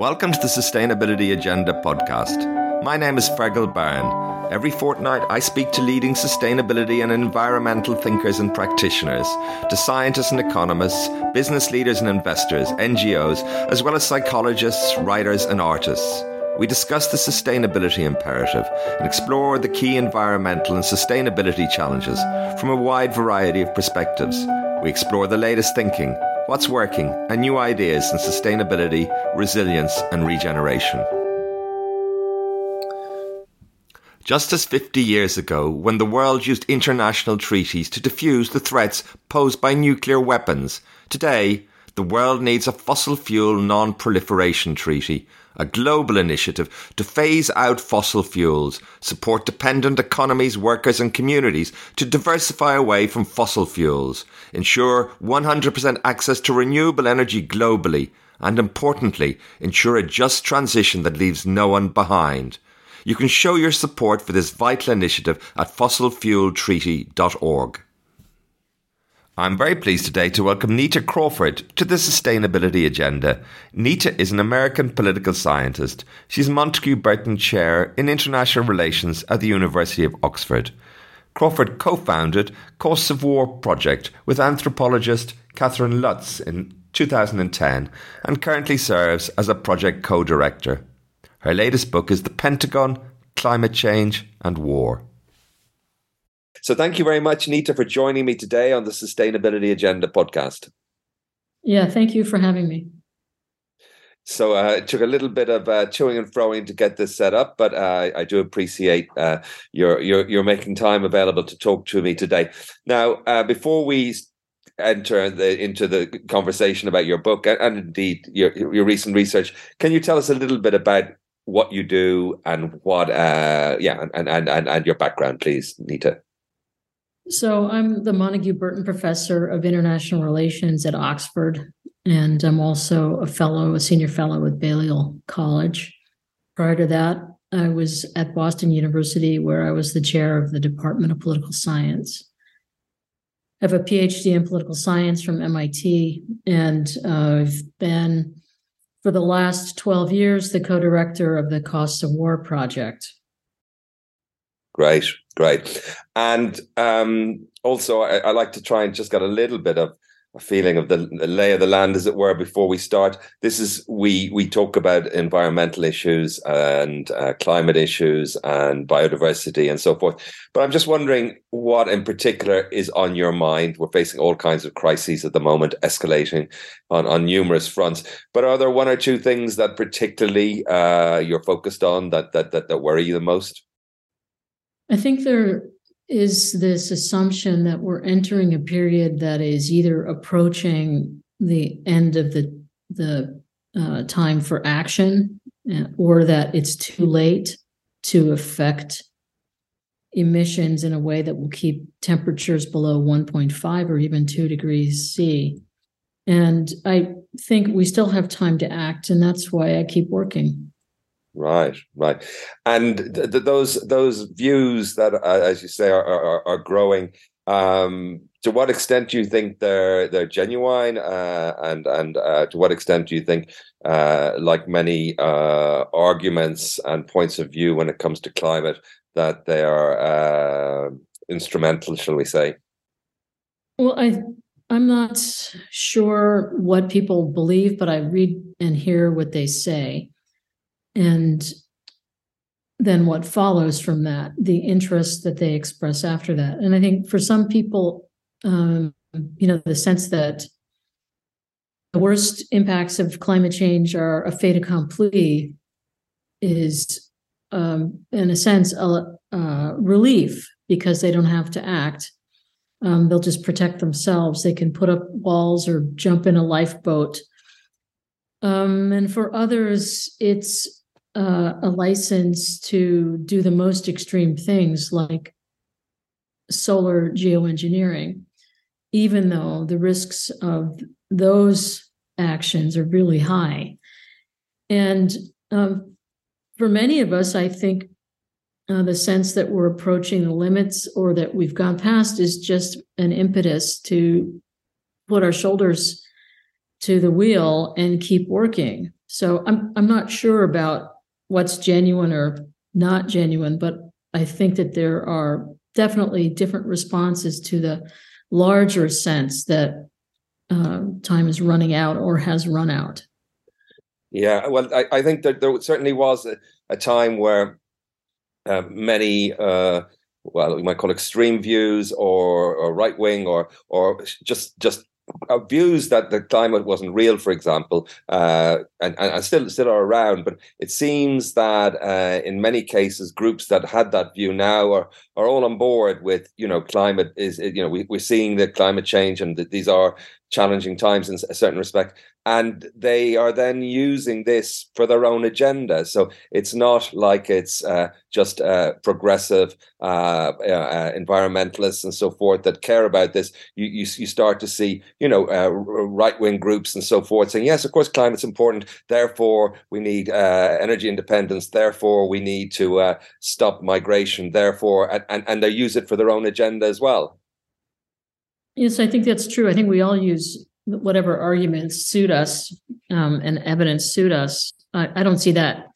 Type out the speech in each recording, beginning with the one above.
Welcome to the Sustainability Agenda podcast. My name is Fergal Byrne. Every fortnight, I speak to leading sustainability and environmental thinkers and practitioners, to scientists and economists, business leaders and investors, NGOs, as well as psychologists, writers, and artists. We discuss the sustainability imperative and explore the key environmental and sustainability challenges from a wide variety of perspectives. We explore the latest thinking what's working, and new ideas in sustainability, resilience, and regeneration. Just as 50 years ago, when the world used international treaties to defuse the threats posed by nuclear weapons, today the world needs a fossil fuel non proliferation treaty a global initiative to phase out fossil fuels, support dependent economies, workers, and communities to diversify away from fossil fuels, ensure 100% access to renewable energy globally, and importantly, ensure a just transition that leaves no one behind. You can show your support for this vital initiative at fossilfueltreaty.org. I'm very pleased today to welcome Neta Crawford to the Sustainability Agenda. Neta is an American political scientist. She's Montague Burton Chair in International Relations at the University of Oxford. Crawford co founded Costs of War Project with anthropologist Catherine Lutz in 2010 and currently serves as a project co director. Her latest book is The Pentagon, Climate Change and War. So thank you very much, Neta, for joining me today on the Sustainability Agenda podcast. Yeah, thank you for having me. So uh, it took a little bit of uh, chewing and throwing to get this set up, but uh, I do appreciate uh, your, your your making time available to talk to me today. Now, uh, before we enter the, into the conversation about your book and, and indeed your your recent research, can you tell us a little bit about what you do and what uh, yeah and, and and and your background, please, Neta? So I'm the Montague Burton Professor of International Relations at Oxford, and I'm also a fellow, a senior fellow with Balliol College. Prior to that, I was at Boston University, where I was the chair of the Department of Political Science. I have a PhD in political science from MIT, and uh, I've been, for the last 12 years, the co director of the Costs of War Project. Great, great. And um, also, I, I, like to try and just get a little bit of a feeling of the, the, lay of the land, as it were, before we start. This is we we talk about environmental issues and uh, climate issues and biodiversity and so forth. But I'm just wondering what, in particular, is on your mind. We're facing all kinds of crises at the moment, escalating on on numerous fronts. But are there one or two things that particularly uh, you're focused on that that that, that worry you the most? I think there is this assumption that we're entering a period that is either approaching the end of the the uh, time for action, uh, or that it's too late to affect emissions in a way that will keep temperatures below 1.5 or even 2 degrees C. And I think we still have time to act, and that's why I keep working. Right, right, and th- th- those those views that, uh, as you say, are are, are growing. Um, to what extent do you think they're they're genuine, uh, and and uh, to what extent do you think, uh, like many uh, arguments and points of view when it comes to climate, that they are uh, instrumental, shall we say? Well, I I'm not sure what people believe, but I read and hear what they say and then what follows from that, the interest that they express after that. And I think for some people, um, you know, the sense that the worst impacts of climate change are a fait accompli is, um, in a sense, a, a, relief because they don't have to act. Um, they'll just protect themselves. They can put up walls or jump in a lifeboat. Um, and for others, it's uh, a license to do the most extreme things like solar geoengineering, even though the risks of those actions are really high. And um, for many of us, I think uh, the sense that we're approaching the limits or that we've gone past is just an impetus to put our shoulders to the wheel and keep working So I'm I'm not sure about what's genuine or not genuine, but I think that there are definitely different responses to the larger sense that uh, time is running out or has run out. Yeah, well, I, I think that there certainly was a, a time where uh, many, uh, well, we might call extreme views or, or right wing or or just just views that the climate wasn't real, for example, uh, and, and still still are around. But it seems that uh, in many cases, groups that had that view now are are all on board with you know climate is you know we, we're seeing the climate change and that these are challenging times in a certain respect and they are then using this for their own agenda. So it's not like it's uh, just uh, progressive uh, uh environmentalists and so forth that care about this. You you, you start to see you know uh, right wing groups and so forth saying yes, of course, climate's important. Therefore, we need uh, energy independence. Therefore, we need to stop migration. Therefore, and, and they use it for their own agenda as well. Yes, I think that's true. I think we all use whatever arguments suit us um, and evidence suit us. I, I don't see that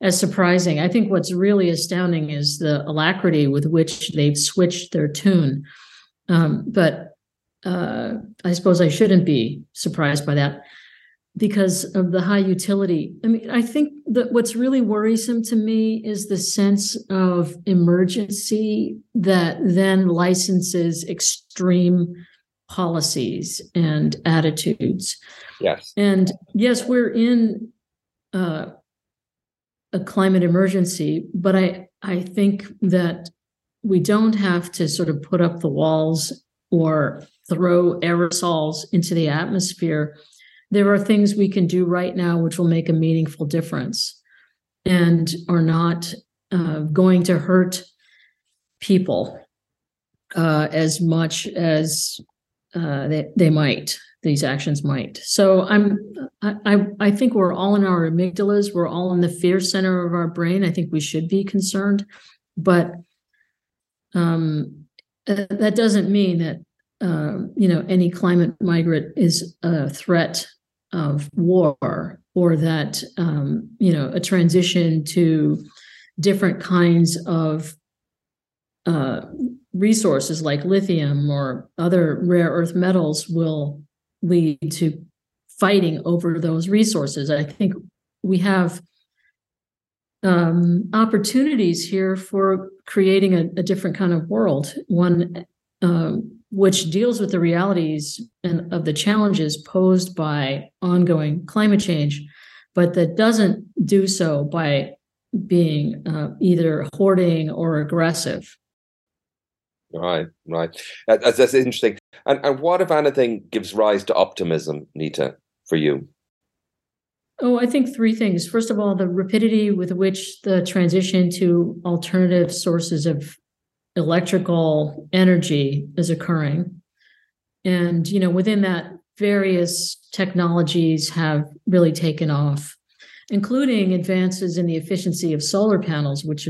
as surprising. I think what's really astounding is the alacrity with which they've switched their tune. Um, but uh, I suppose I shouldn't be surprised by that because of the high utility. I mean, I think that what's really worrisome to me is the sense of emergency that then licenses extreme policies and attitudes. Yes. And yes, we're in uh, a climate emergency, but I I think that we don't have to sort of put up the walls or throw aerosols into the atmosphere. There are things we can do right now which will make a meaningful difference and are not uh, going to hurt people uh, as much as uh, they, they might these actions might. So i'm I, I think we're all in our amygdalas. We're all in the fear center of our brain. I think we should be concerned. But um, uh, that doesn't mean that uh, you know any climate migrant is a threat of war or that um, you know a transition to different kinds of uh, resources like lithium or other rare earth metals will lead to fighting over those resources. I think we have um, opportunities here for creating a, a, different kind of world, one um, which deals with the realities and of the challenges posed by ongoing climate change, but that doesn't do so by being uh, either hoarding or aggressive. Right, right. That's, that's interesting. And, and what, if anything, gives rise to optimism, Neta, for you? Oh, I think three things. First of all, the rapidity with which the transition to alternative sources of electrical energy is occurring. And, you know, within that, various technologies have really taken off, including advances in the efficiency of solar panels, which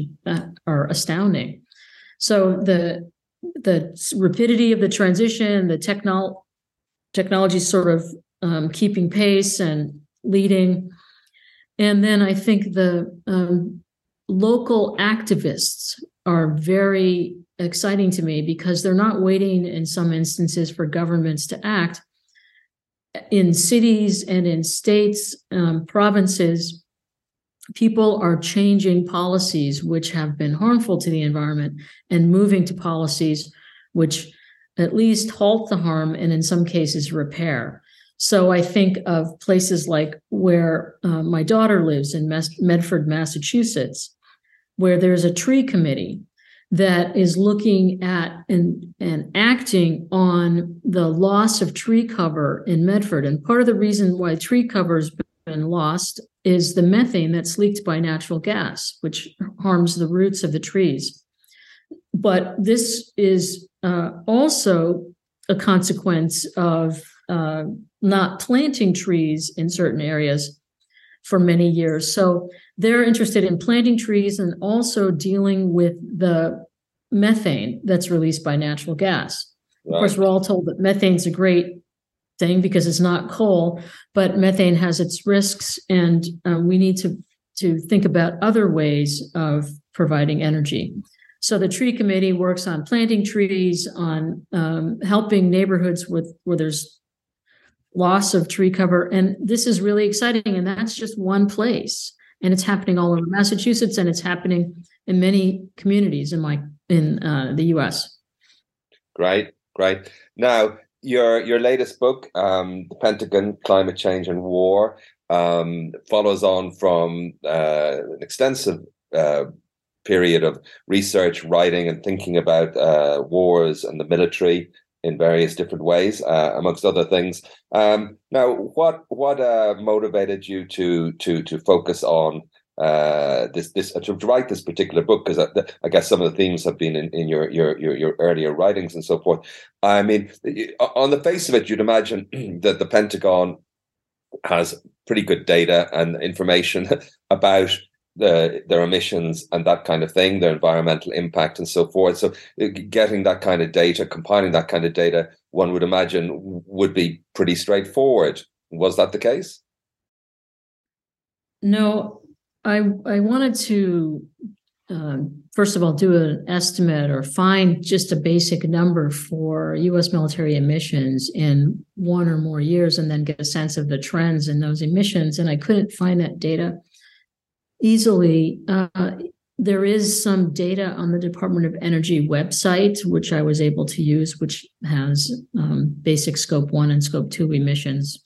are astounding. So the the rapidity of the transition, the technol technology sort of um, keeping pace and leading. And then I think the um, local activists are very exciting to me because they're not waiting in some instances for governments to act. In cities and in states, um, provinces, people are changing policies which have been harmful to the environment and moving to policies which at least halt the harm and in some cases repair. So I think of places like where uh, my daughter lives in Medford, Massachusetts, where there's a tree committee that is looking at and, and acting on the loss of tree cover in Medford. And part of the reason why tree cover has been lost is the methane that's leaked by natural gas, which harms the roots of the trees. But this is uh, also a consequence of uh, not planting trees in certain areas for many years. So they're interested in planting trees and also dealing with the methane that's released by natural gas. Right. Of course, we're all told that methane's a great thing because it's not coal, but methane has its risks, and uh, we need to to think about other ways of providing energy. So the tree committee works on planting trees, on um, helping neighborhoods with where there's loss of tree cover, and this is really exciting. And that's just one place, and it's happening all over Massachusetts, and it's happening in many communities in my in uh, the U.S. Great, great. Now your your latest book, um, "The Pentagon: Climate Change and War," um, follows on from uh, an extensive uh, period of research, writing, and thinking about uh, wars and the military in various different ways, uh, amongst other things. Um, now, what what uh, motivated you to to to focus on uh, this this to write this particular book because I, I, guess some of the themes have been in, in your, your your your earlier writings and so forth. I mean, on the face of it, you'd imagine that the Pentagon has pretty good data and information about the, their emissions and that kind of thing, their environmental impact and so forth. So, uh, getting that kind of data, compiling that kind of data, one would imagine would be pretty straightforward. Was that the case? No, I I wanted to um, first of all do an estimate or find just a basic number for U.S. military emissions in one or more years, and then get a sense of the trends in those emissions. And I couldn't find that data easily. Uh, there is some data on the Department of Energy website, which I was able to use, which has um, basic scope one and scope two emissions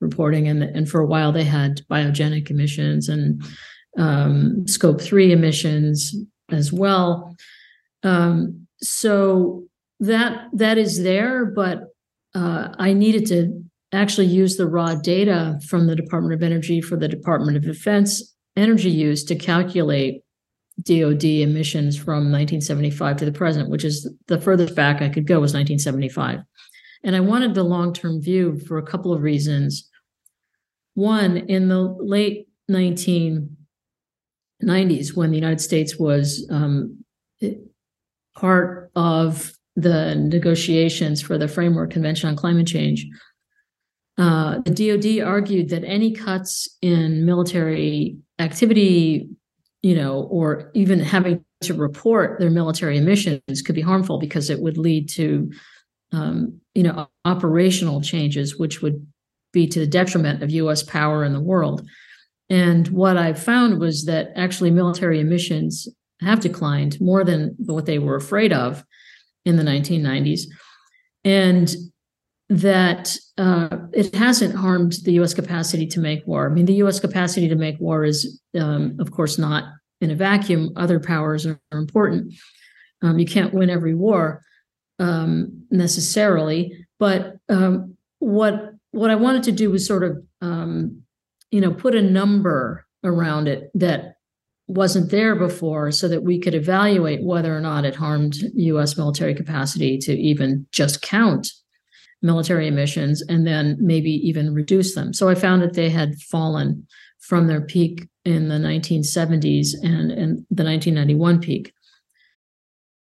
reporting. And, and for a while, they had biogenic emissions and um, scope three emissions as well. Um, so that that is there, but uh, I needed to actually use the raw data from the Department of Energy for the Department of Defense energy use to calculate DoD emissions from 1975 to the present, which is the furthest back I could go was 1975. And I wanted the long term view for a couple of reasons. One, in the late 1990s, when the United States was um, part of the negotiations for the Framework Convention on Climate Change. Uh, the DoD argued that any cuts in military activity, you know, or even having to report their military emissions could be harmful because it would lead to, um, you know, operational changes, which would be to the detriment of U.S. power in the world. And what I found was that actually military emissions have declined more than what they were afraid of in the 1990s. And that uh, it hasn't harmed the U.S. capacity to make war. I mean, the U.S. capacity to make war is, um, of course, not in a vacuum. Other powers are, are important. Um, you can't win every war um, necessarily, but um, what what I wanted to do was sort of um, you know, put a number around it that wasn't there before so that we could evaluate whether or not it harmed US military capacity to even just count military emissions and then maybe even reduce them. So I found that they had fallen from their peak in the 1970s and, and the 1991 peak.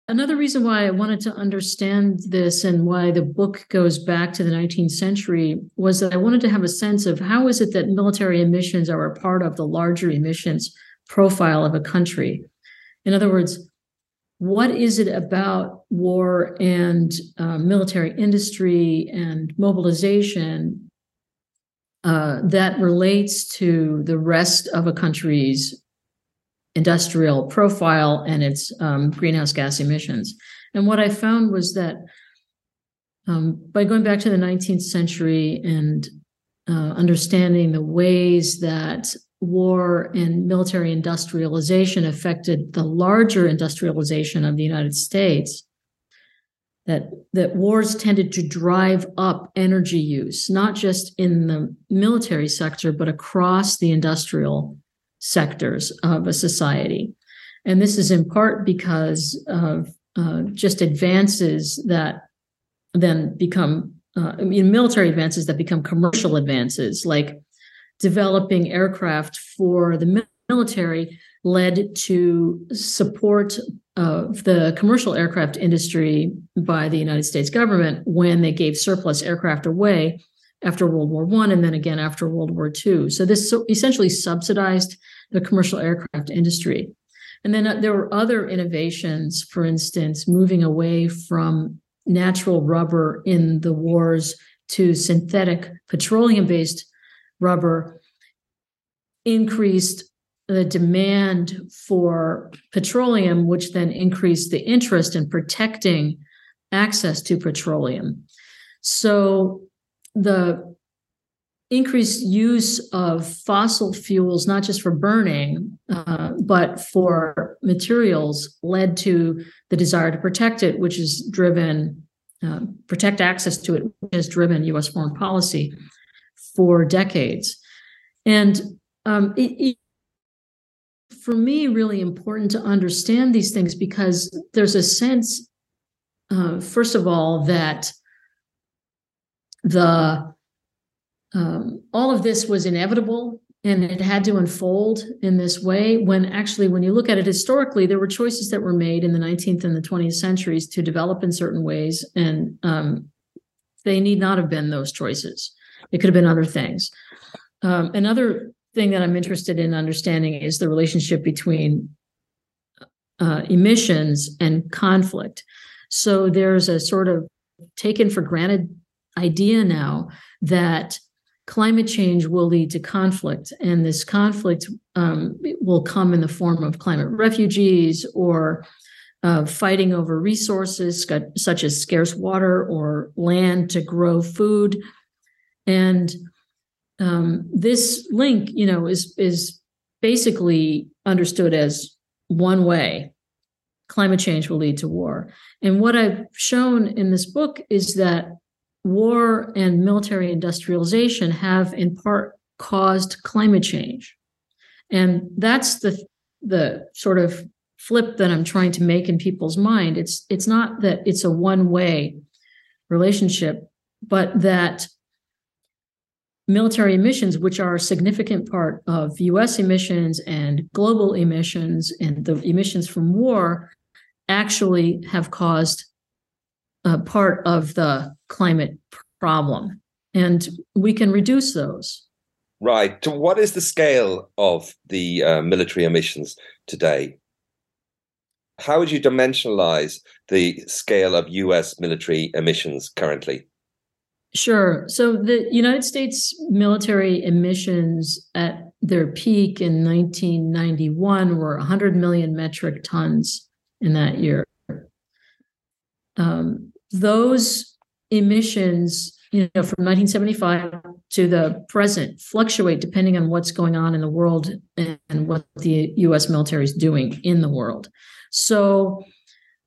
Another reason why I wanted to understand this and why the book goes back to the 19th century was that I wanted to have a sense of how is it that military emissions are a part of the larger emissions profile of a country. In other words, what is it about war and uh, military industry and mobilization uh, that relates to the rest of a country's industrial profile and its um, greenhouse gas emissions. And what I found was that um, by going back to the 19th century and uh, understanding the ways that war and military industrialization affected the larger industrialization of the United States, that that wars tended to drive up energy use, not just in the military sector, but across the industrial sectors of a society. And this is in part because of uh, just advances that then become, uh, I mean, military advances that become commercial advances, like developing aircraft for the military led to support of the commercial aircraft industry by the United States government when they gave surplus aircraft away after World War One, and then again after World War Two. So this essentially subsidized the commercial aircraft industry. And then uh, there were other innovations, for instance, moving away from natural rubber in the wars to synthetic petroleum based rubber increased the demand for petroleum, which then increased the interest in protecting access to petroleum. So the increased use of fossil fuels, not just for burning, uh, but for materials, led to the desire to protect it, which has driven, uh, protect access to it, which has driven US foreign policy for decades. And um, it, it, for me, really important to understand these things because there's a sense, uh, first of all, that the um, all of this was inevitable and it had to unfold in this way when actually when you look at it historically there were choices that were made in the 19th and the 20th centuries to develop in certain ways and um, they need not have been those choices it could have been other things um, another thing that i'm interested in understanding is the relationship between uh, emissions and conflict so there's a sort of taken for granted idea now that climate change will lead to conflict, and this conflict um, will come in the form of climate refugees or uh, fighting over resources such as scarce water or land to grow food. And um, this link, you know, is is basically understood as one way. Climate change will lead to war. And what I've shown in this book is that war and military industrialization have in part caused climate change. And that's the the sort of flip that I'm trying to make in people's mind. It's it's not that it's a one-way relationship, but that military emissions, which are a significant part of US emissions and global emissions and the emissions from war, actually have caused part of the climate problem. And we can reduce those. Right. To what is the scale of the uh, military emissions today? How would you dimensionalize the scale of US military emissions currently? Sure. So the United States military emissions at their peak in 1991 were 100 million metric tons in that year. Um, those emissions, you know, from 1975 to the present fluctuate depending on what's going on in the world and what the U.S. military is doing in the world. So,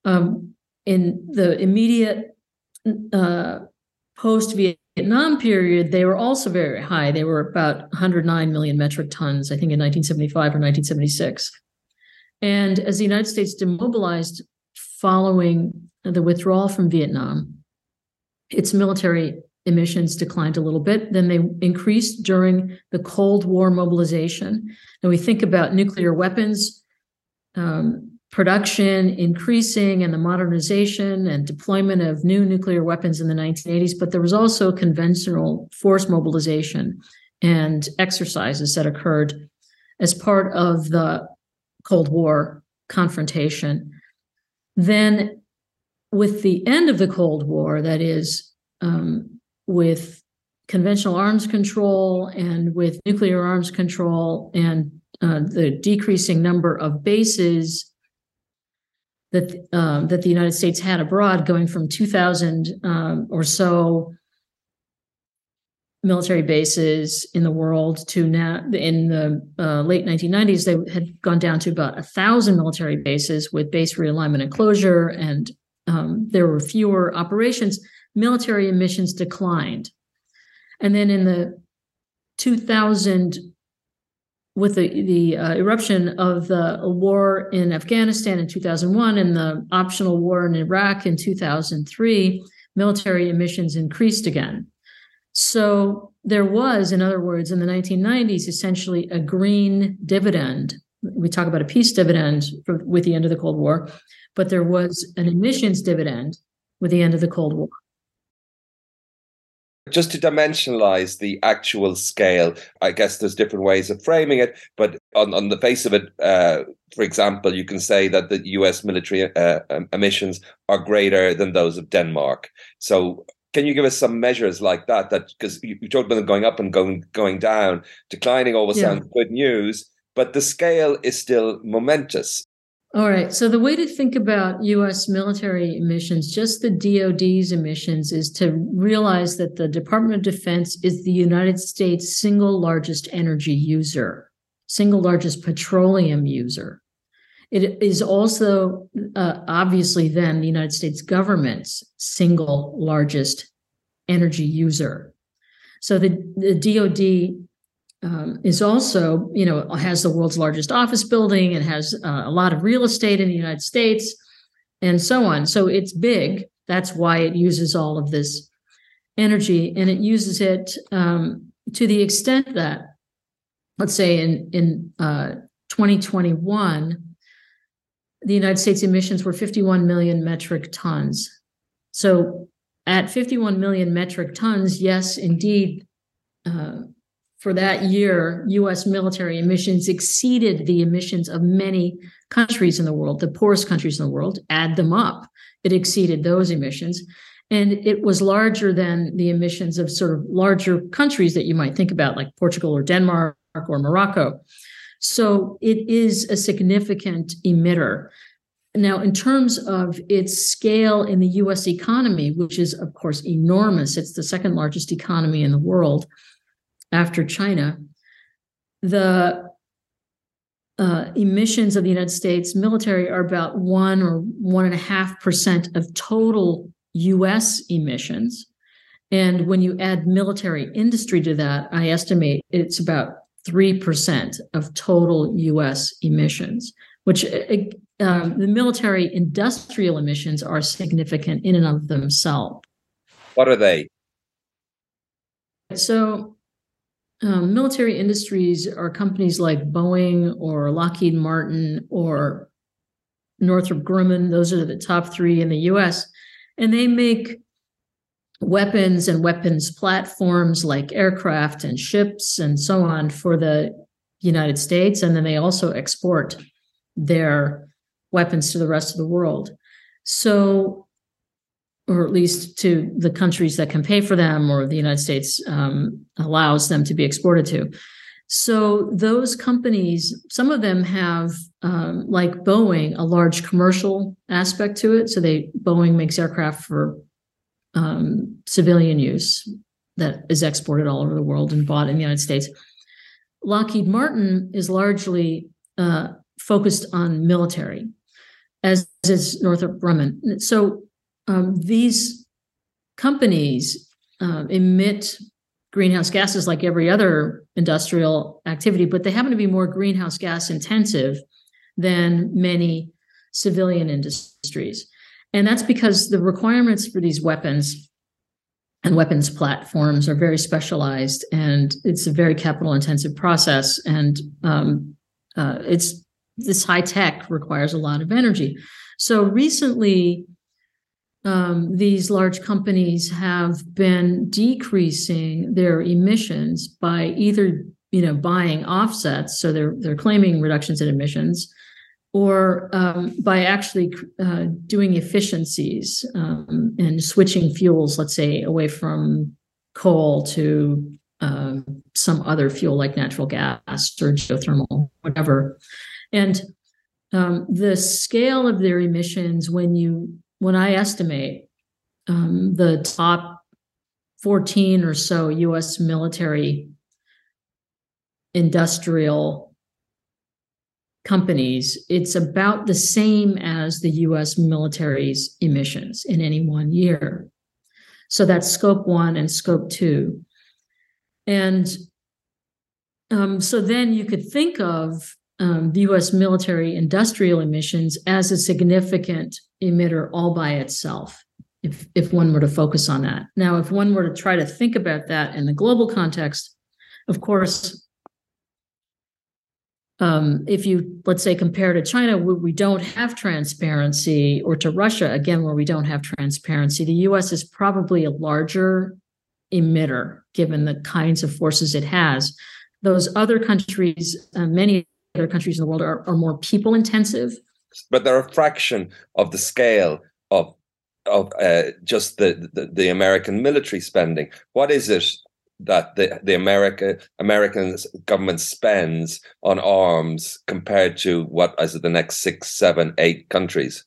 um, in the immediate uh, post Vietnam period, they were also very high. They were about 109 million metric tons, I think, in 1975 or 1976. And as the United States demobilized following the withdrawal from Vietnam, its military emissions declined a little bit. Then they increased during the Cold War mobilization. And we think about nuclear weapons um, production increasing and the modernization and deployment of new nuclear weapons in the 1980s, but there was also conventional force mobilization and exercises that occurred as part of the Cold War confrontation. Then with the end of the Cold War, that is, um, with conventional arms control and with nuclear arms control and uh, the decreasing number of bases that um, that the United States had abroad, going from 2,000 um, or so military bases in the world to now in the uh, late 1990s they had gone down to about a thousand military bases with base realignment and closure and um, there were fewer operations, military emissions declined. And then in the 2000, with the, the uh, eruption of the war in Afghanistan in 2001 and the optional war in Iraq in 2003, military emissions increased again. So there was, in other words, in the 1990s, essentially a green dividend. We talk about a peace dividend for, with the end of the Cold War but there was an emissions dividend with the end of the Cold War. Just to dimensionalize the actual scale, I guess there's different ways of framing it, but on, on the face of it, uh, for example, you can say that the US military uh, emissions are greater than those of Denmark. So can you give us some measures like that? That because you, you talked about them going up and going going down, declining always yeah. sounds good news, but the scale is still momentous. All right. So the way to think about US military emissions, just the DoD's emissions, is to realize that the Department of Defense is the United States' single largest energy user, single largest petroleum user. It is also uh, obviously then the United States government's single largest energy user. So the, the DoD um, is also, you know, has the world's largest office building and has uh, a lot of real estate in the United States and so on. So it's big. That's why it uses all of this energy, and it uses it um, to the extent that, let's say, in in uh, 2021, the United States emissions were 51 million metric tons. So at 51 million metric tons, yes, indeed. Uh, for that year, US military emissions exceeded the emissions of many countries in the world, the poorest countries in the world, add them up. It exceeded those emissions. And it was larger than the emissions of sort of larger countries that you might think about, like Portugal or Denmark or Morocco. So it is a significant emitter. Now, in terms of its scale in the US economy, which is, of course, enormous, it's the second largest economy in the world after China, the uh, emissions of the United States military are about one or one and a half percent of total US emissions. And when you add military industry to that, I estimate it's about 3% of total US emissions, which uh, um, the military industrial emissions are significant in and of themselves. What are they? So, um, military industries are companies like Boeing or Lockheed Martin or Northrop Grumman. Those are the top three in the US. And they make weapons and weapons platforms like aircraft and ships and so on for the United States. And then they also export their weapons to the rest of the world. So or at least to the countries that can pay for them or the United States um, allows them to be exported to. So those companies, some of them have, um, like Boeing, a large commercial aspect to it. So they Boeing makes aircraft for um, civilian use that is exported all over the world and bought in the United States. Lockheed Martin is largely uh, focused on military, as is Northrop Grumman. So um, these companies uh, emit greenhouse gases like every other industrial activity, but they happen to be more greenhouse gas intensive than many civilian industries. And that's because the requirements for these weapons and weapons platforms are very specialized and it's a very capital intensive process. And um, uh, it's this high tech requires a lot of energy. So recently, um, these large companies have been decreasing their emissions by either you know buying offsets, so they're they're claiming reductions in emissions, or um, by actually uh, doing efficiencies um, and switching fuels, let's say away from coal to uh, some other fuel like natural gas or geothermal, whatever. And um, the scale of their emissions when you when I estimate um, the top 14 or so US military industrial companies, it's about the same as the US military's emissions in any one year. So that's scope one and scope two. And um, so then you could think of um, the US military industrial emissions as a significant emitter all by itself, if, if one were to focus on that. Now, if one were to try to think about that in the global context, of course, um, if you let's say compare to China, where we don't have transparency, or to Russia, again, where we don't have transparency, the US is probably a larger emitter, given the kinds of forces it has. Those other countries, uh, many other countries in the world, are, are more people intensive. But they're a fraction of the scale of of uh, just the, the, the American military spending. What is it that the the America American government spends on arms compared to what is it the next six, seven, eight countries?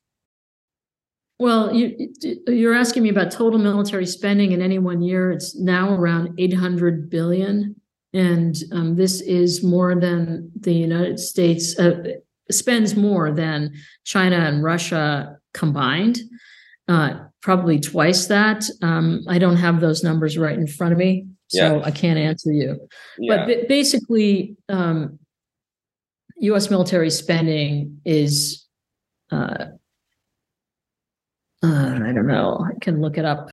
Well, you, you're asking me about total military spending in any one year. It's now around 800 billion, and um, this is more than the United States uh, spends more than China and Russia combined. Uh, probably twice that. Um, I don't have those numbers right in front of me, so yeah. I can't answer you. Yeah. But basically, um, U.S. military spending is uh, uh, I don't know. I can look it up.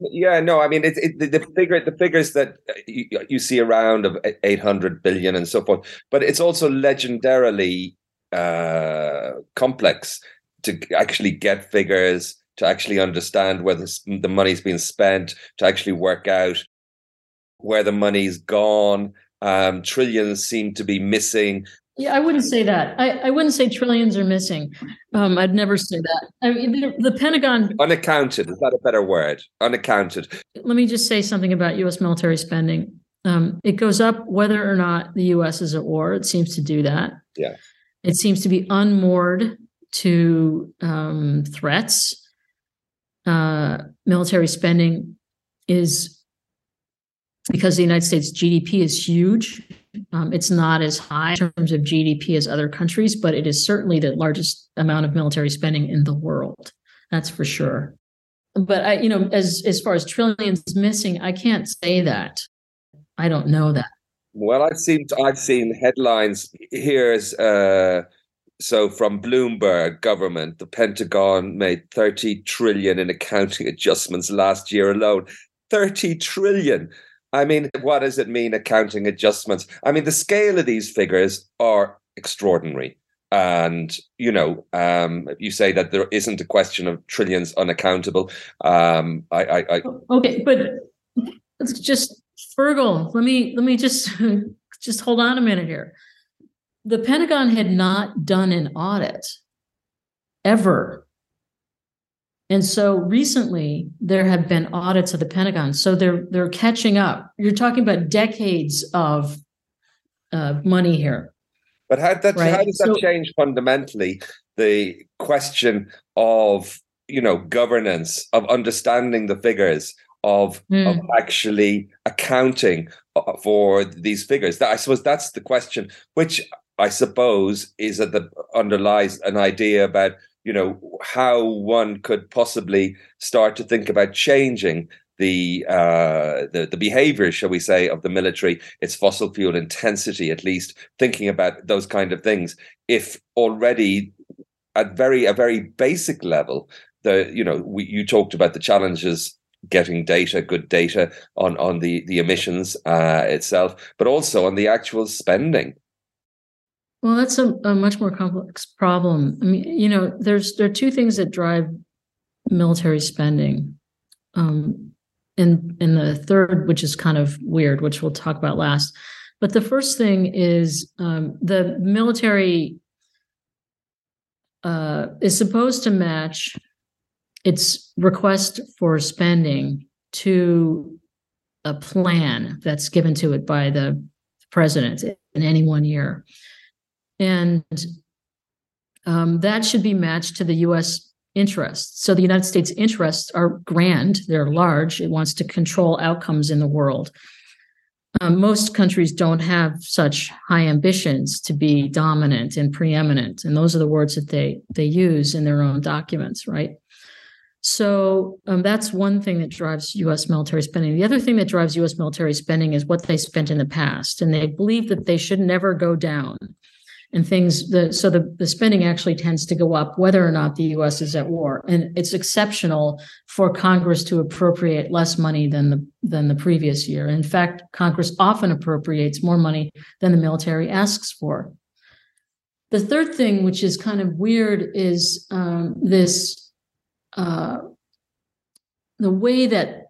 Yeah, no, I mean, it's it, the, the figure, the figures that you, you, see around of 800 billion and so forth, but it's also legendarily uh, complex to actually get figures, to actually understand where the, the money's being spent, to actually work out where the money's gone. Um, trillions seem to be missing. Yeah, I wouldn't say that. I, I wouldn't say trillions are missing. Um, I'd never say that. I mean, the, the, Pentagon unaccounted is that a better word? Unaccounted. Let me just say something about U.S. military spending. Um, it goes up whether or not the U.S. is at war. It seems to do that. Yeah. It seems to be unmoored to um, threats. Uh, military spending is because the United States GDP is huge um, it's not as high in terms of GDP as other countries, but it is certainly the largest amount of military spending in the world. That's for sure. But I, you know, as as far as trillions missing, I can't say that. I don't know that. Well, I've seen I've seen headlines. Here's uh, so from Bloomberg government, the Pentagon made 30 trillion in accounting adjustments last year alone. 30 trillion. I mean, what does it mean, accounting adjustments? I mean, the scale of these figures are extraordinary. And, you know, um, you say that there isn't a question of trillions unaccountable. Um, I, I, I... Okay, but let's just, Fergal, let me, let me just, just hold on a minute here. The Pentagon had not done an audit ever and so recently there have been audits of the Pentagon. So they're they're catching up. You're talking about decades of uh, money here. But how, that, right? how does that so, change fundamentally the question of you know governance, of understanding the figures, of mm. of actually accounting uh, for these figures? That, I suppose that's the question, which I suppose is that the underlies an idea about you know how one could possibly start to think about changing the uh, the the behavior, shall we say, of the military, its fossil fuel intensity, at least thinking about those kind of things. If already at very a very basic level, the you know we, you talked about the challenges getting data, good data on on the the emissions uh, itself, but also on the actual spending. Well, that's a, a much more complex problem. I mean, you know, there's there are two things that drive military spending. Um, and and the third, which is kind of weird, which we'll talk about last. But the first thing is um, the military uh, is supposed to match its request for spending to a plan that's given to it by the president in any one year. And um, that should be matched to the US interests. So the United States interests are grand, they're large. It wants to control outcomes in the world. Um, most countries don't have such high ambitions to be dominant and preeminent. And those are the words that they they use in their own documents, right? So um, that's one thing that drives U.S. military spending. The other thing that drives U.S. military spending is what they spent in the past, and they believe that they should never go down and things the so the, the spending actually tends to go up whether or not the US is at war and it's exceptional for Congress to appropriate less money than the than the previous year in fact Congress often appropriates more money than the military asks for the third thing which is kind of weird is um, this uh, the way that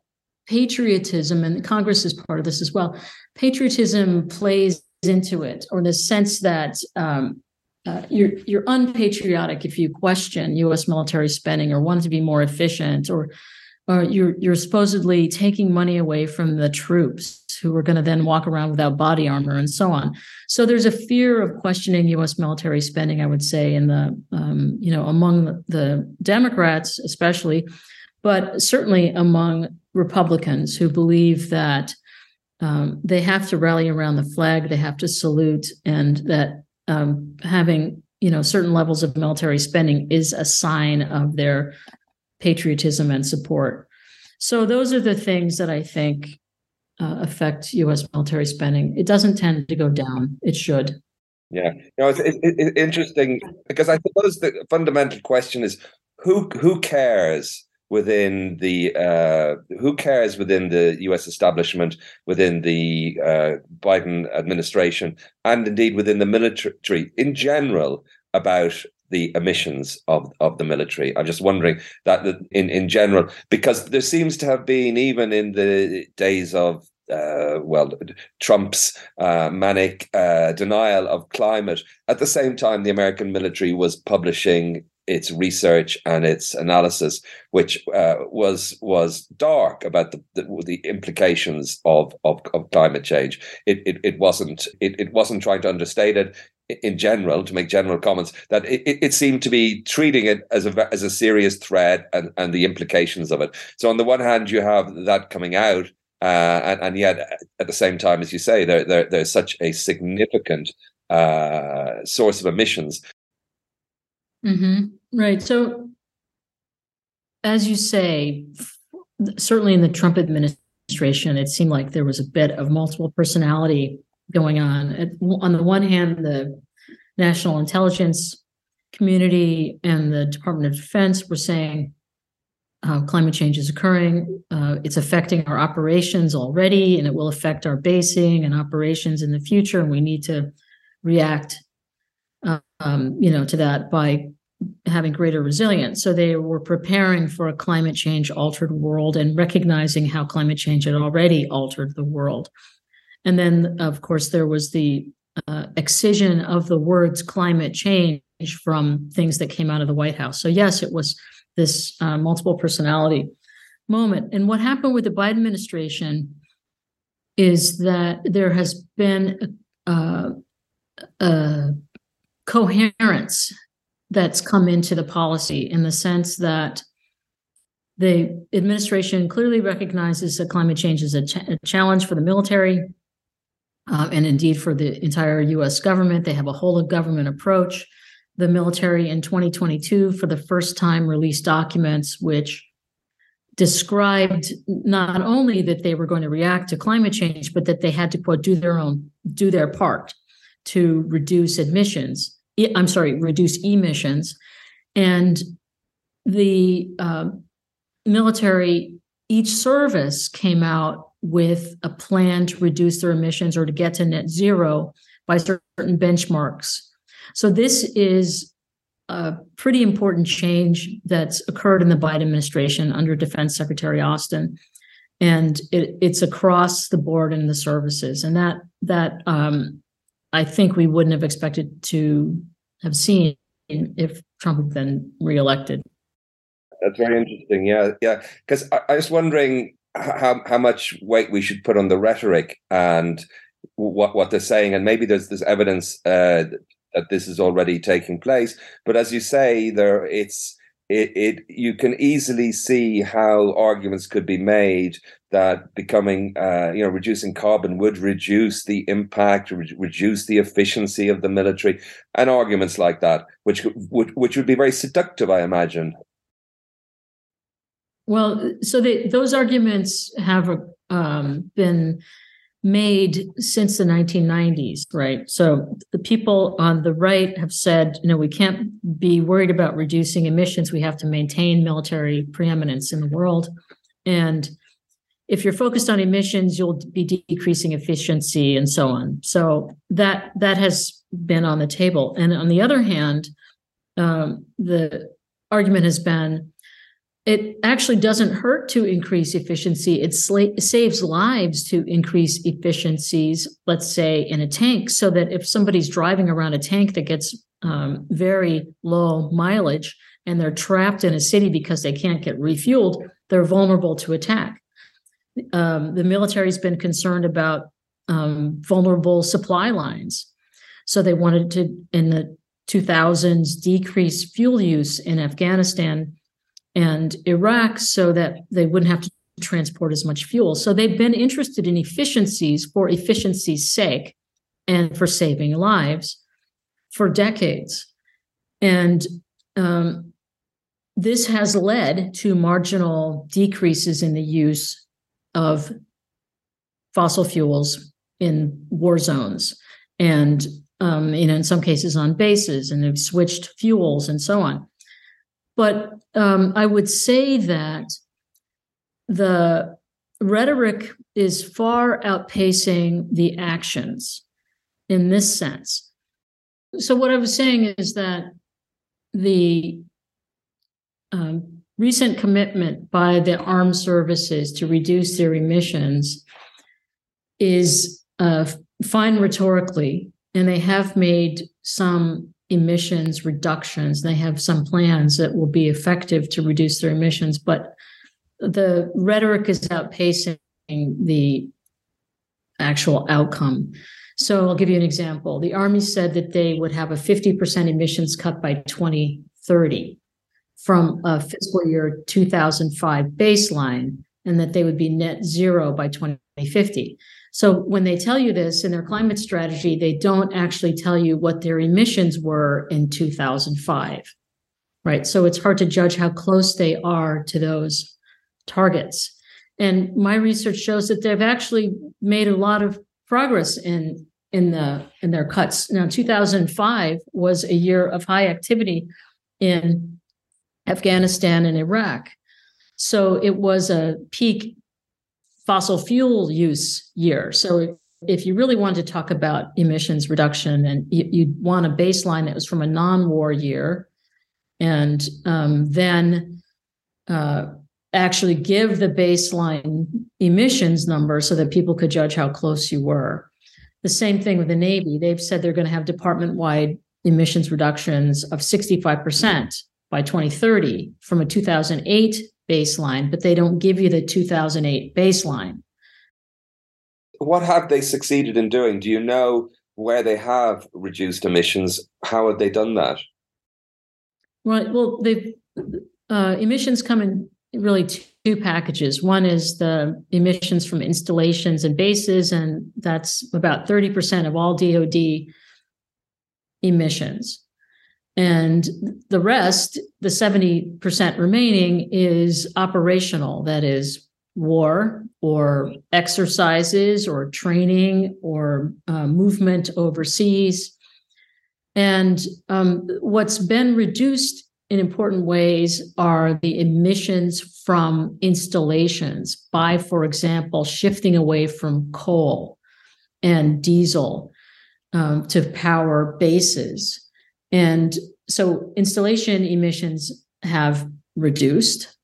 patriotism, and Congress is part of this as well. Patriotism plays into it, or the sense that um, uh, you're you're unpatriotic if you question U.S. military spending or want to be more efficient, or or you're you're supposedly taking money away from the troops who are going to then walk around without body armor and so on. So there's a fear of questioning U.S. military spending, I would say, in the um, you know among the Democrats especially, but certainly among Republicans who believe that um, they have to rally around the flag, they have to salute, and that um, having you know certain levels of military spending is a sign of their patriotism and support. So those are the things that I think uh, affect U.S. military spending. It doesn't tend to go down. It should. Yeah, you know, it's, it's, it's interesting because I suppose the fundamental question is who who cares within the uh, who cares within the U.S. establishment, within the uh, Biden administration, and indeed within the military in general about the emissions of, of the military. I'm just wondering that in, in general, because there seems to have been, even in the days of uh, well, Trump's uh, manic uh, denial of climate. At the same time, the American military was publishing its research and its analysis, which uh, was was dark about the, the, the implications of, of, of climate change. It, it, it wasn't it, it wasn't trying to understate it in general, to make general comments, that it, it seemed to be treating it as a as a serious threat and, and the implications of it. So on the one hand, you have that coming out, uh, and, and yet at the same time, as you say, there, there there's such a significant uh, source of emissions. Mm-hmm. Right. So, as you say, certainly in the Trump administration, it seemed like there was a bit of multiple personality going on. On the one hand, the national intelligence community and the Department of Defense were saying uh, climate change is occurring. Uh, it's affecting our operations already, and it will affect our basing and operations in the future. And we need to react, um, you know, to that by having greater resilience. So they were preparing for a climate change altered world and recognizing how climate change had already altered the world. And then, of course, there was the uh, excision of the words climate change from things that came out of the White House. So, yes, it was this uh, multiple personality moment. And what happened with the Biden administration is that there has been a, a coherence that's come into the policy in the sense that the administration clearly recognizes that climate change is a, ch- a challenge for the military uh, and indeed for the entire US government. They have a whole of government approach. The military in 2022, for the first time, released documents which described not only that they were going to react to climate change, but that they had to quote do their own, do their part to reduce emissions. I'm sorry, reduce emissions. And the uh, military, each service came out with a plan to reduce their emissions or to get to net zero by certain benchmarks. So, this is a pretty important change that's occurred in the Biden administration under Defense Secretary Austin. And it, it's across the board in the services. And that, that um, I think we wouldn't have expected to have seen if Trump had been reelected. That's very interesting. Yeah, yeah. Because I, I was wondering how how much weight we should put on the rhetoric and what what they're saying, and maybe there's there's evidence uh, that this is already taking place. But as you say, there it's it, it you can easily see how arguments could be made that becoming uh, you know reducing carbon would reduce the impact re- reduce the efficiency of the military and arguments like that which would which would be very seductive i imagine. Well, so they, those arguments have um, been made since the 1990s, right? So the people on the right have said, you know, we can't be worried about reducing emissions. We have to maintain military preeminence in the world. And if you're focused on emissions, you'll be decreasing efficiency and so on. So that that has been on the table. And on the other hand, um, the argument has been it actually doesn't hurt to increase efficiency. It, saves lives to increase efficiencies, let's say in a tank, so that if somebody's driving around a tank that gets um, very low mileage and they're trapped in a city because they can't get refueled, they're vulnerable to attack. Um, the military's been concerned about um, vulnerable supply lines. So they wanted to, in the 2000s, decrease fuel use in Afghanistan and Iraq so that they wouldn't have to transport as much fuel. So they've been interested in efficiencies for efficiency's sake and for saving lives for decades. And um, this has led to marginal decreases in the use of fossil fuels in war zones and um, you know in some cases on bases and they've switched fuels and so on but um, I would say that the rhetoric is far outpacing the actions in this sense. So, what I was saying is that the um, recent commitment by the armed services to reduce their emissions is uh, fine rhetorically, and they have made some emissions reductions. They have some plans that will be effective to reduce their emissions, but the rhetoric is outpacing the actual outcome. So I'll give you an example. The Army said that they would have a 50% emissions cut by 2030 from a fiscal year 2005 baseline, and that they would be net zero by 2050. So when they tell you this in their climate strategy, they don't actually tell you what their emissions were in 2005. Right. So it's hard to judge how close they are to those targets. And my research shows that they've actually made a lot of progress in in the in their cuts. Now 2005 was a year of high activity in Afghanistan and Iraq. So it was a peak fossil fuel use year. So if you really want to talk about emissions reduction, and you, would want a baseline that was from a non-war year, and um, then uh, actually give the baseline emissions number so that people could judge how close you were. The same thing with the Navy. They've said they're going to have department-wide emissions reductions of 65% by 2030 from a 2008 baseline, but they don't give you the 2008 baseline. What have they succeeded in doing? Do you know where they have reduced emissions? How have they done that? Right. Well, they uh, emissions come in really two packages. One is the emissions from installations and bases, and that's about 30% of all DoD emissions. And the rest, the 70% remaining, is operational. That is war or exercises or training or uh, movement overseas. And um, what's been reduced in important ways are the emissions from installations by, for example, shifting away from coal and diesel um, to power bases and so installation emissions have reduced.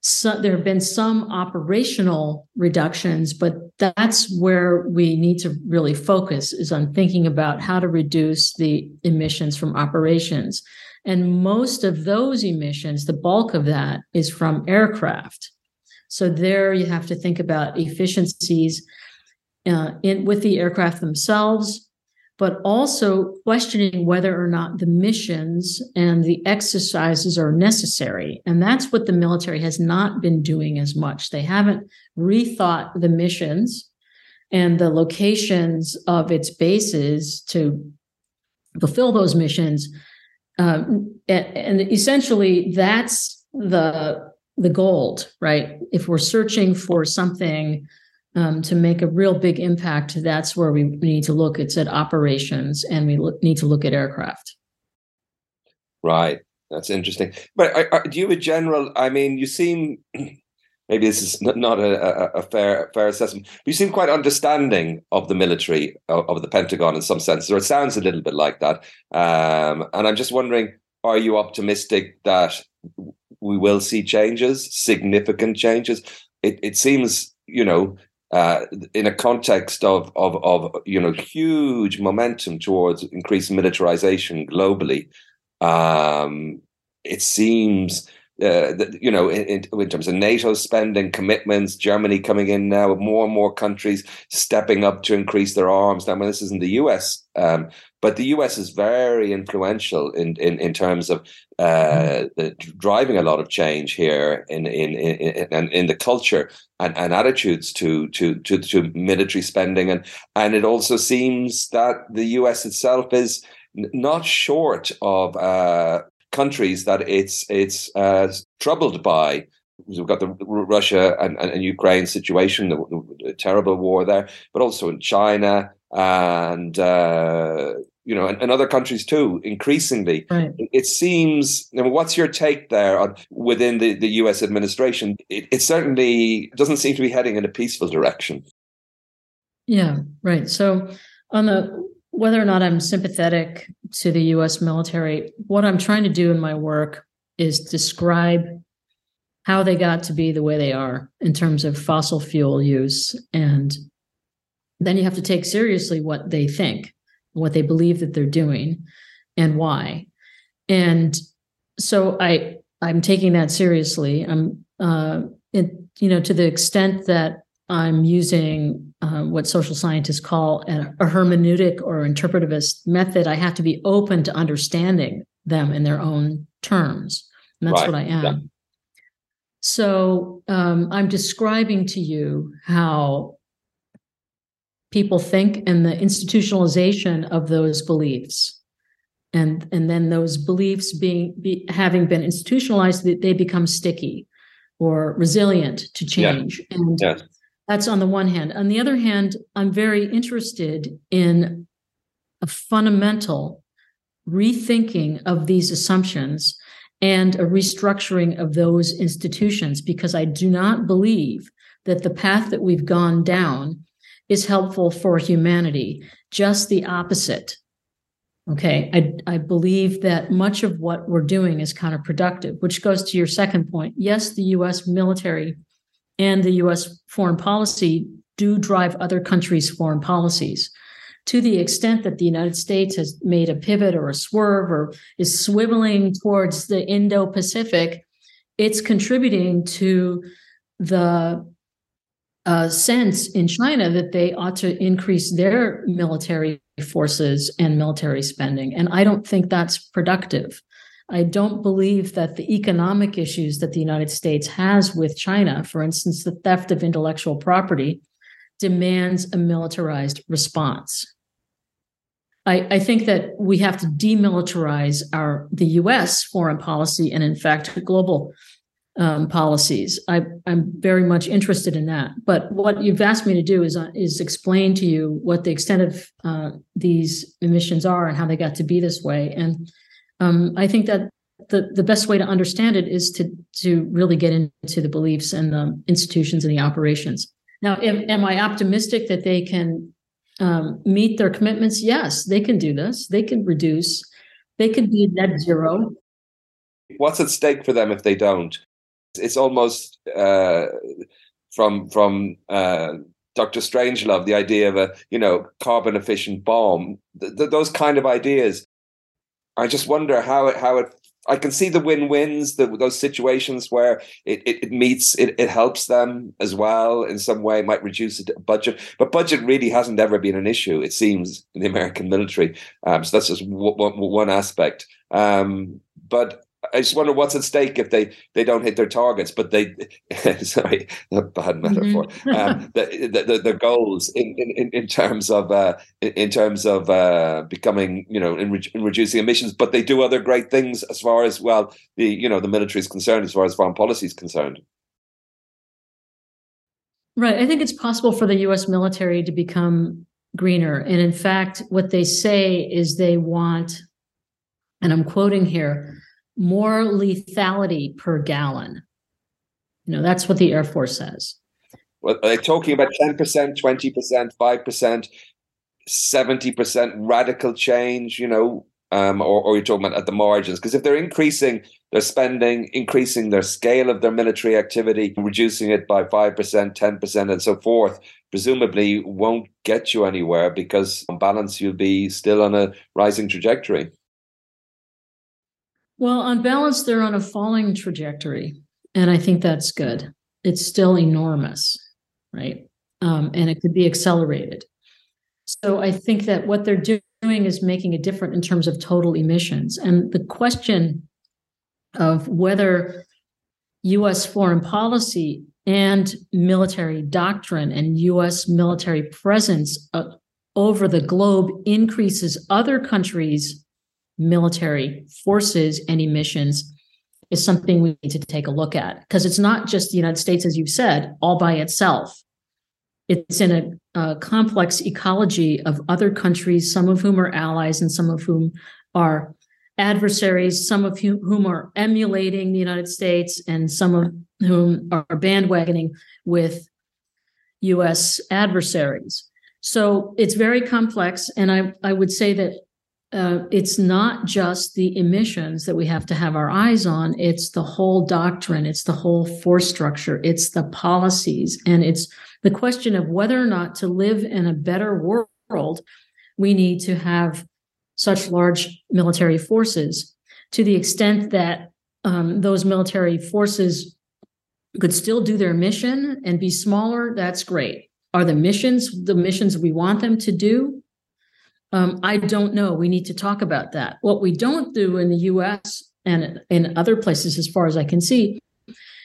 So there have been some operational reductions, but that's where we need to really focus is on thinking about how to reduce the emissions from operations. And most of those emissions, the bulk of that is from aircraft. So there you have to think about efficiencies uh, in with the aircraft themselves, but also questioning whether or not the missions and the exercises are necessary. And that's what the military has not been doing as much. They haven't rethought the missions and the locations of its bases to fulfill those missions. Um, and, essentially, that's the the gold, right? If we're searching for something um, to make a real big impact, that's where we need to look. It's at operations, and we look, need to look at aircraft. Right, that's interesting. But do you, a general? I mean, you seem maybe this is not a, a, fair fair assessment. But you seem quite understanding of the military of, of, the Pentagon in some sense, or it sounds a little bit like that. Um, and I'm just wondering, are you optimistic that we will see changes, significant changes. It, it seems, you know, uh, in a context of, of, of, you know, huge momentum towards increased militarization globally, um, it seems uh, you know, in, in, terms of NATO spending commitments, Germany coming in now, more and more countries stepping up to increase their arms. Now, I mean, this is in the US, um, but the US is very influential in in, in terms of uh, driving a lot of change here in in in, in, in the culture and, and attitudes to, to to to military spending, and and it also seems that the US itself is not short of uh, countries that it's it's uh, troubled by. We've got the Russia and, and Ukraine situation, the, the, terrible war there, but also in China and uh, you know, and, and, other countries too. Increasingly, right. it, seems. I mean, what's your take there on within the, the U.S. administration? It, it certainly doesn't seem to be heading in a peaceful direction. Yeah, right. So on the whether or not I'm sympathetic to the US military, what I'm trying to do in my work is describe how they got to be the way they are in terms of fossil fuel use. And then you have to take seriously what they think, what they believe that they're doing, and why. And so I I'm taking that seriously. I'm uh, it, you know to the extent that I'm using uh, what social scientists call a, a, hermeneutic or interpretivist method. I have to be open to understanding them in their own terms. And that's right. what I am. Yeah. So um, I'm describing to you how people think and the institutionalization of those beliefs. And, and then those beliefs being be, having been institutionalized, they become sticky or resilient to change. Yeah. And yes that's on the one hand. On the other hand, I'm very interested in a fundamental rethinking of these assumptions and a restructuring of those institutions because I do not believe that the path that we've gone down is helpful for humanity, just the opposite. Okay, I, I believe that much of what we're doing is counterproductive, which goes to your second point. Yes, the US military and the US foreign policy do drive other countries' foreign policies. To the extent that the United States has made a pivot or a swerve or is swiveling towards the Indo Pacific, it's contributing to the uh, sense in China that they ought to increase their military forces and military spending. And I don't think that's productive. I don't believe that the economic issues that the United States has with China, for instance, the theft of intellectual property, demands a militarized response. I, I, think that we have to demilitarize our the U.S. foreign policy and, in fact, global um, policies. I, am very much interested in that. But what you've asked me to do is uh, is explain to you what the extent of uh, these emissions are and how they got to be this way. And um, I think that the, the best way to understand it is to to really get into the beliefs and the institutions and the operations. Now, am, am I optimistic that they can um, meet their commitments? Yes, they can do this. They can reduce. They can be net zero. What's at stake for them if they don't? It's almost uh, from from uh, Dr. Strangelove, the idea of a you know carbon efficient bomb. Th- th- those kind of ideas I just wonder how it how it I can see the win-wins, those situations where it, it, it meets, it, it helps them as well in some way, might reduce the budget. But budget really hasn't ever been an issue, it seems, in the American military. Um, so that's just w- one aspect. Um, but I just wonder what's at stake if they they don't hit their targets, but they sorry, a bad metaphor. Mm-hmm. um, the, the, the, the, goals in, in, in terms of uh, in terms of uh, becoming you know in, re- in, reducing emissions, but they do other great things as far as well the you know the military is concerned, as far as foreign policy is concerned. Right, I think it's possible for the U.S. military to become greener, and in fact, what they say is they want, and I'm quoting here more lethality per gallon. You know, that's what the Air Force says. Well, are they talking about 10%, 20%, 5%, 70% radical change, you know, um, or, or you're talking about at the margins? Because if they're increasing their spending, increasing their scale of their military activity, reducing it by 5%, 10%, and so forth, presumably won't get you anywhere because on balance, you'll be still on a rising trajectory. Well, on balance, they're on a falling trajectory. And I think that's good. It's still enormous, right? Um, and it could be accelerated. So I think that what they're doing is making a difference in terms of total emissions. And the question of whether US foreign policy and military doctrine and US military presence uh, over the globe increases other countries' military forces and emissions is something we need to take a look at because it's not just the United States, as you've said, all by itself. It's in a, a, complex ecology of other countries, some of whom are allies and some of whom are adversaries, some of whom are emulating the United States, and some of whom are bandwagoning with US adversaries. So it's very complex. And I, I would say that uh, it's not just the emissions that we have to have our eyes on, it's the whole doctrine, it's the whole force structure, it's the policies, and it's the question of whether or not to live in a better world, we need to have such large military forces to the extent that um, those military forces could still do their mission and be smaller, that's great. Are the missions the missions we want them to do? Um, I don't know. We need to talk about that. What we don't do in the US and in other places, as far as I can see,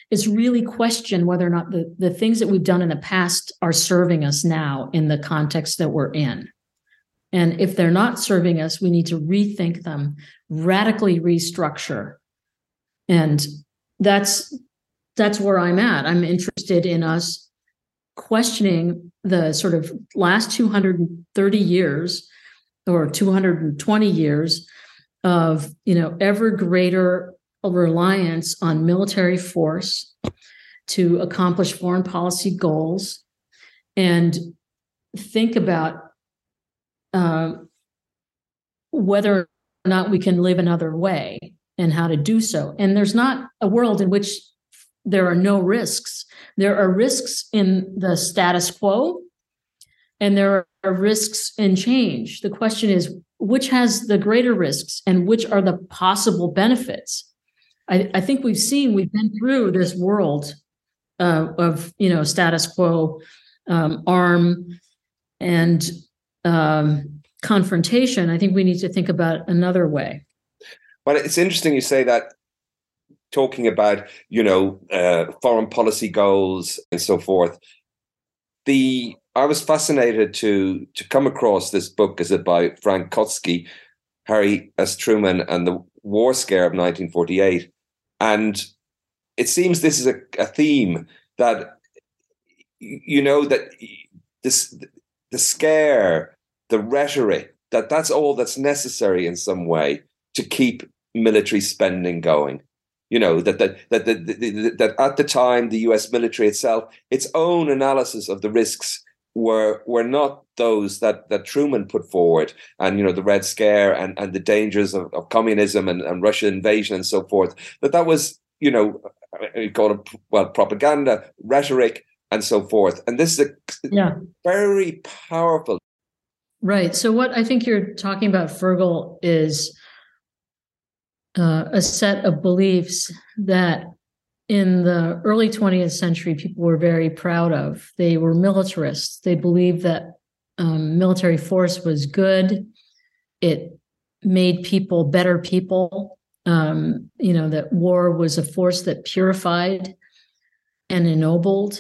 is really question whether or not the, the things that we've done in the past are serving us now in the context that we're in. And if they're not serving us, we need to rethink them, radically restructure. And that's that's where I'm at. I'm interested in us questioning the sort of last 230 years or 220 years of you know ever greater reliance on military force to accomplish foreign policy goals and think about uh, whether or not we can live another way and how to do so. And there's not a world in which there are no risks. There are risks in the status quo, and there are risks and change. The question is which has the greater risks and which are the possible benefits? I, I think we've seen, we've been through this world uh, of, you know, status quo, um, arm, and um, confrontation, I think we need to think about another way. Well, it's interesting you say that talking about you know uh, foreign policy goals and so forth. The I was fascinated to to come across this book, is by Frank Kofsky, Harry S. Truman, and the War Scare of 1948, and it seems this is a, a theme that you know that this the scare, the rhetoric, that that's all that's necessary in some way to keep military spending going. You know that that that that, that, that at the time the U.S. military itself, its own analysis of the risks were were not those that that Truman put forward, and you know the Red Scare and and the dangers of, of communism and, and Russian invasion and so forth. That that was you know you call it well propaganda rhetoric and so forth. And this is a yeah. very powerful. Right. So, what I think you're talking about, Fergal, is uh, a set of beliefs that in the early 20th century people were very proud of. They were militarists. They believed that um, military force was good. It made people better people. Um, you know, that war was a force that purified and ennobled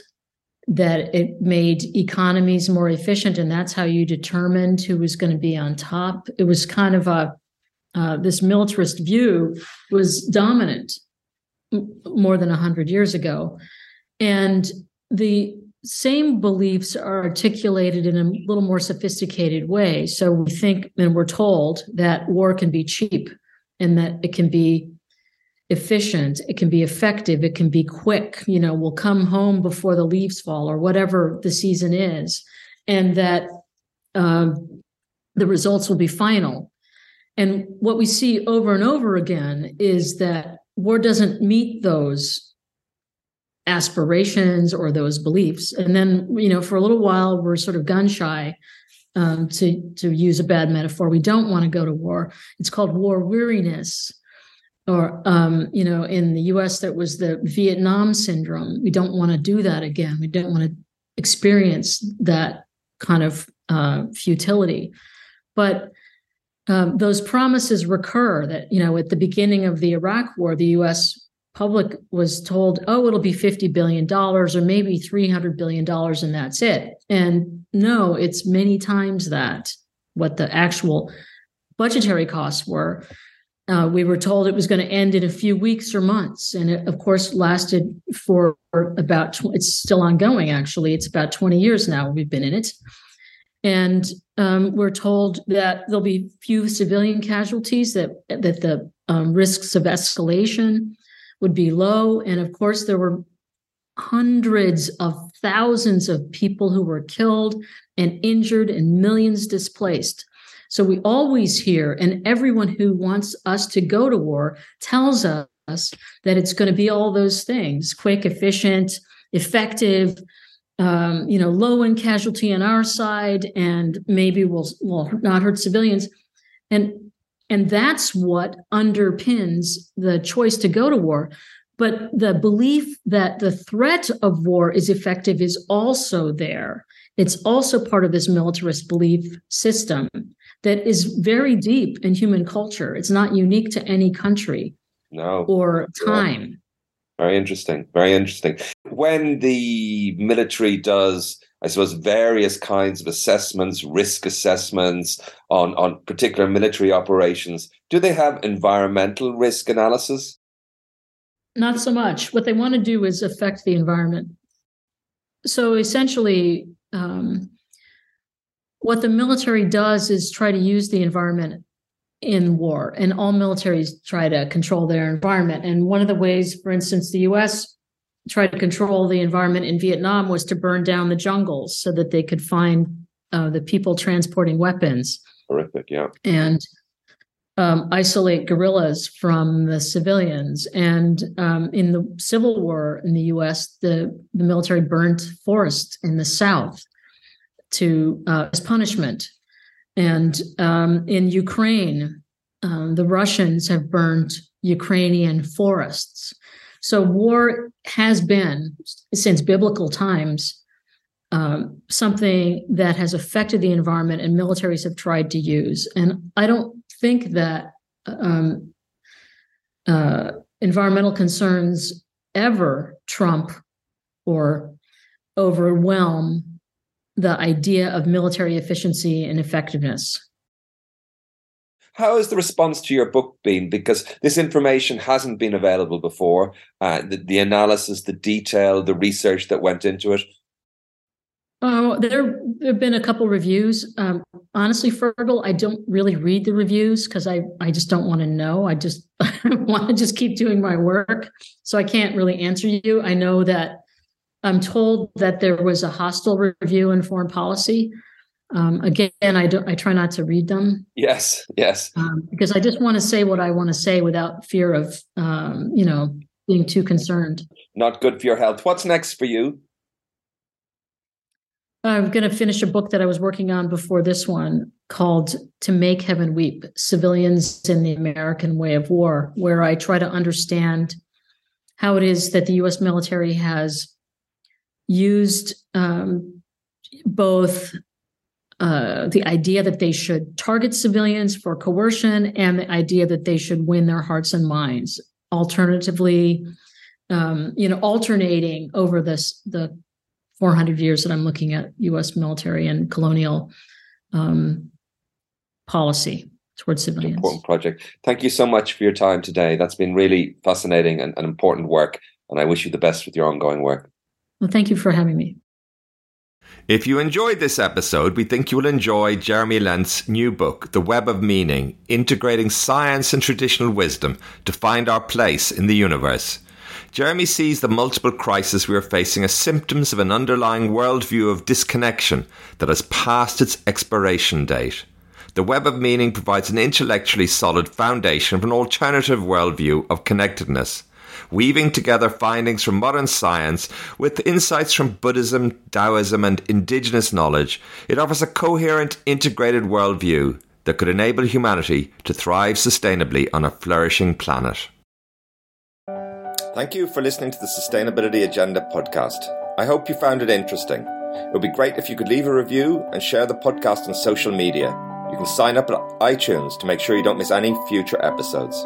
that it made economies more efficient and that's how you determined who was going to be on top it was kind of a uh, this militarist view was dominant more than 100 years ago. And the same beliefs are articulated in a little more sophisticated way. So we think and we're told that war can be cheap and that it can be efficient it can be effective it can be quick you know we'll come home before the leaves fall or whatever the season is and that um, the results will be final. And what we see over and over again is that war doesn't meet those aspirations or those beliefs. And then, you know, for a little while, we're sort of gun shy. Um, to to use a bad metaphor, we don't want to go to war. It's called war weariness, or um, you know, in the U.S. that was the Vietnam syndrome. We don't want to do that again. We don't want to experience that kind of uh, futility. But um, those promises recur. That you know, at the beginning of the Iraq War, the U.S public was told, oh, it'll be $50 billion or maybe $300 billion and that's it. And no, it's many times that what the actual budgetary costs were. Uh, we were told it was going to end in a few weeks or months. And it, of course, lasted for about, tw- it's still ongoing, actually. It's about 20 years now we've been in it. And um, we're told that there'll be few civilian casualties, that, that the um, risks of escalation would be low. And of course, there were hundreds of thousands of people who were killed and injured and millions displaced. So we always hear, and everyone who wants us to go to war tells us that it's going to be all those things quick, efficient, effective. Um, you know, low in casualty on our side, and maybe we'll will not hurt civilians. And and that's what underpins the choice to go to war. But the belief that the threat of war is effective is also there. It's also part of this militarist belief system that is very deep in human culture. It's not unique to any country no. or time. Very interesting. Very interesting. When the military does I suppose, various kinds of assessments, risk assessments on, on particular military operations. Do they have environmental risk analysis? Not so much. What they want to do is affect the environment. So essentially, um, what the military does is try to use the environment in war, and all militaries try to control their environment. And one of the ways, for instance, the US tried to control the environment in Vietnam was to burn down the jungles so that they could find uh, the people transporting weapons. Horrific, yeah. And um, isolate guerrillas from the civilians. And um, in the Civil War in the U.S., the, the military burnt forests in the South to uh, as punishment. And um, in Ukraine, um, the Russians have burned Ukrainian forests. So war has been since biblical times um, something that has affected the environment, and militaries have tried to use. And I don't think that um, uh, environmental concerns ever trump or overwhelm the idea of military efficiency and effectiveness. How has the response to your book been? Because this information hasn't been available before. Uh, the, the analysis, the detail, the research that went into it. Oh, there have been a couple reviews. Um, honestly, Fergal, I don't really read the reviews because I, I just don't want to know. I just want to just keep doing my work. So I can't really answer you. I know that I'm told that there was a hostile review in foreign policy. Um, again, I don't. I try not to read them. Yes, yes. Um, because I just want to say what I want to say without fear of, um, you know, being too concerned. Not good for your health. What's next for you? I'm going to finish a book that I was working on before this one called To Make Heaven Weep Civilians in the American Way of War, where I try to understand how it is that the US military has used um, both uh, the idea that they should target civilians for coercion and the idea that they should win their hearts and minds. Alternatively, um, you know, alternating over this the 400 years that I'm looking at U.S. military and colonial um, policy towards civilians. Important project. Thank you so much for your time today. That's been really fascinating and, and important work, and I wish you the best with your ongoing work. Well, thank you for having me. If you enjoyed this episode, we think you will enjoy Jeremy Lent's new book, The Web of Meaning Integrating Science and Traditional Wisdom to Find Our Place in the Universe. Jeremy sees the multiple crises we are facing as symptoms of an underlying worldview of disconnection that has passed its expiration date. The Web of Meaning provides an intellectually solid foundation for an alternative worldview of connectedness weaving together findings from modern science with insights from Buddhism, Taoism, and indigenous knowledge, it offers a coherent, integrated worldview that could enable humanity to thrive sustainably on a flourishing planet. Thank you for listening to the Sustainability Agenda podcast. I hope you found it interesting. It would be great if you could leave a review and share the podcast on social media. You can sign up at iTunes to make sure you don't miss any future episodes.